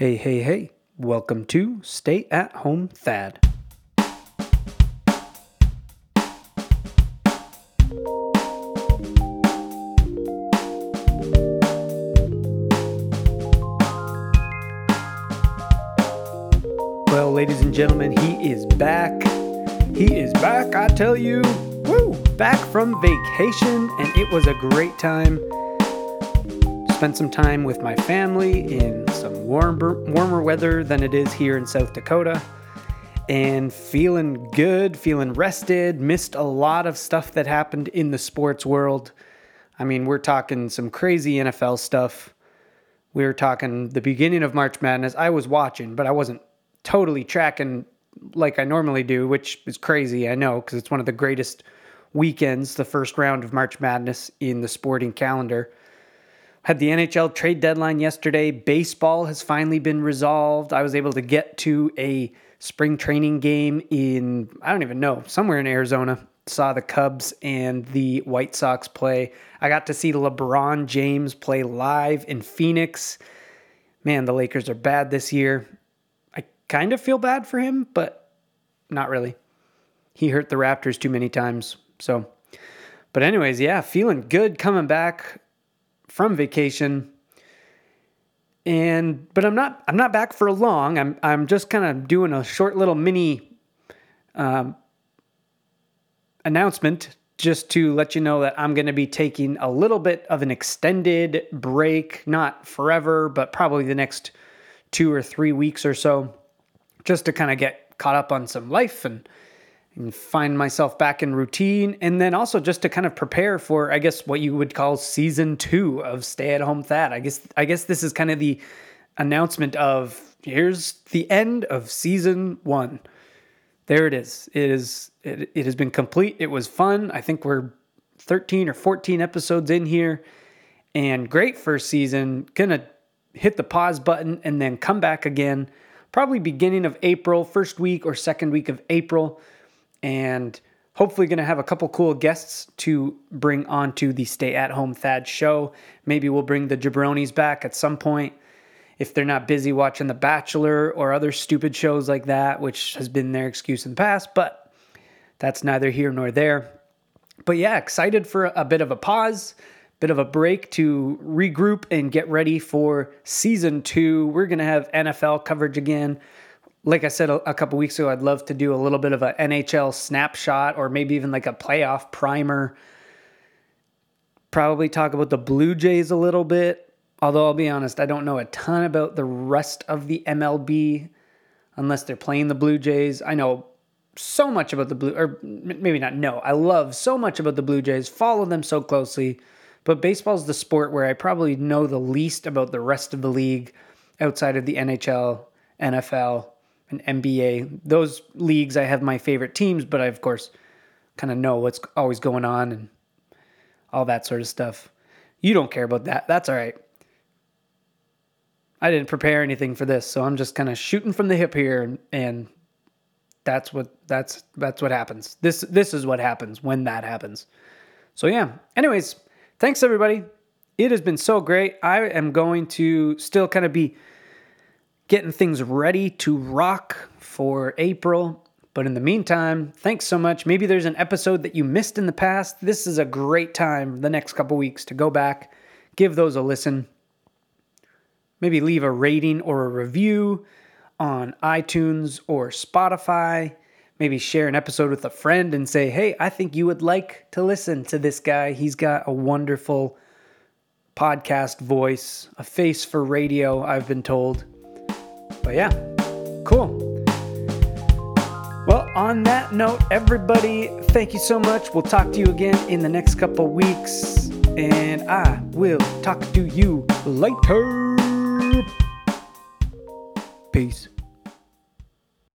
Hey, hey, hey. Welcome to Stay at Home Thad. Well, ladies and gentlemen, he is back. He is back, I tell you. Woo! Back from vacation, and it was a great time. Spent some time with my family in some warmer, warmer weather than it is here in South Dakota. And feeling good, feeling rested, missed a lot of stuff that happened in the sports world. I mean, we're talking some crazy NFL stuff. We were talking the beginning of March Madness. I was watching, but I wasn't totally tracking like I normally do, which is crazy, I know, because it's one of the greatest weekends, the first round of March Madness in the sporting calendar. Had the NHL trade deadline yesterday. Baseball has finally been resolved. I was able to get to a spring training game in, I don't even know, somewhere in Arizona. Saw the Cubs and the White Sox play. I got to see LeBron James play live in Phoenix. Man, the Lakers are bad this year I kind of feel bad for him, but not really. He hurt the Raptors too many times. So, but anyways, yeah, feeling good coming back from vacation. And but I'm not I'm not back for long. I'm I'm just kind of doing a short little mini um, announcement just to let you know that I'm going to be taking a little bit of an extended break, not forever, but probably the next two or three weeks or so just to kind of get caught up on some life and and find myself back in routine and then also just to kind of prepare for i guess what you would call season two of stay at home thad. I guess i guess this is kind of the announcement of here's the end of season one. There it is. It is it, it has been complete. It was fun. I think we're 13 or 14 episodes in here and great first season. Gonna hit the pause button and then come back again probably beginning of April, first week or second week of April. And hopefully going to have a couple cool guests to bring onto the Stay at Home Thad show. Maybe we'll bring the Jabronis back at some point if they're not busy watching The Bachelor or other stupid shows like that, which has been their excuse in the past, but that's neither here nor there. But yeah, excited for a bit of a pause bit of a break to regroup and get ready for season two. We're going to have NFL coverage again. Like I said a, a couple weeks ago, I'd love to do a little bit of an NHL snapshot or maybe even like a playoff primer. Probably talk about the Blue Jays a little bit. Although I'll be honest, I don't know a ton about the rest of the MLB unless they're playing the Blue Jays. I know so much about the Blue, or maybe not know. I love so much about the Blue Jays, follow them so closely. But baseball's the sport where I probably know the least about the rest of the league outside of the NHL, NFL, and NBA. Those leagues I have my favorite teams, but I of course kind of know what's always going on and all that sort of stuff. You don't care about that. That's all right. I didn't prepare anything for this, so I'm just kind of shooting from the hip here and, and that's what that's that's what happens. This this is what happens when that happens. So yeah. Anyways, thanks everybody. It has been so great. I am going to still kind of be getting things ready to rock for April. But in the meantime, thanks so much. Maybe there's an episode that you missed in the past. This is a great time the next couple weeks to go back, give those a listen. Maybe leave a rating or a review on iTunes or Spotify maybe share an episode with a friend and say, hey, I think you would like to listen to this guy. He's got a wonderful podcast voice, a face for radio, I've been told. But yeah, cool. Well, on that note, everybody, thank you so much. We'll talk to you again in the next couple weeks, and I will talk to you later. Peace.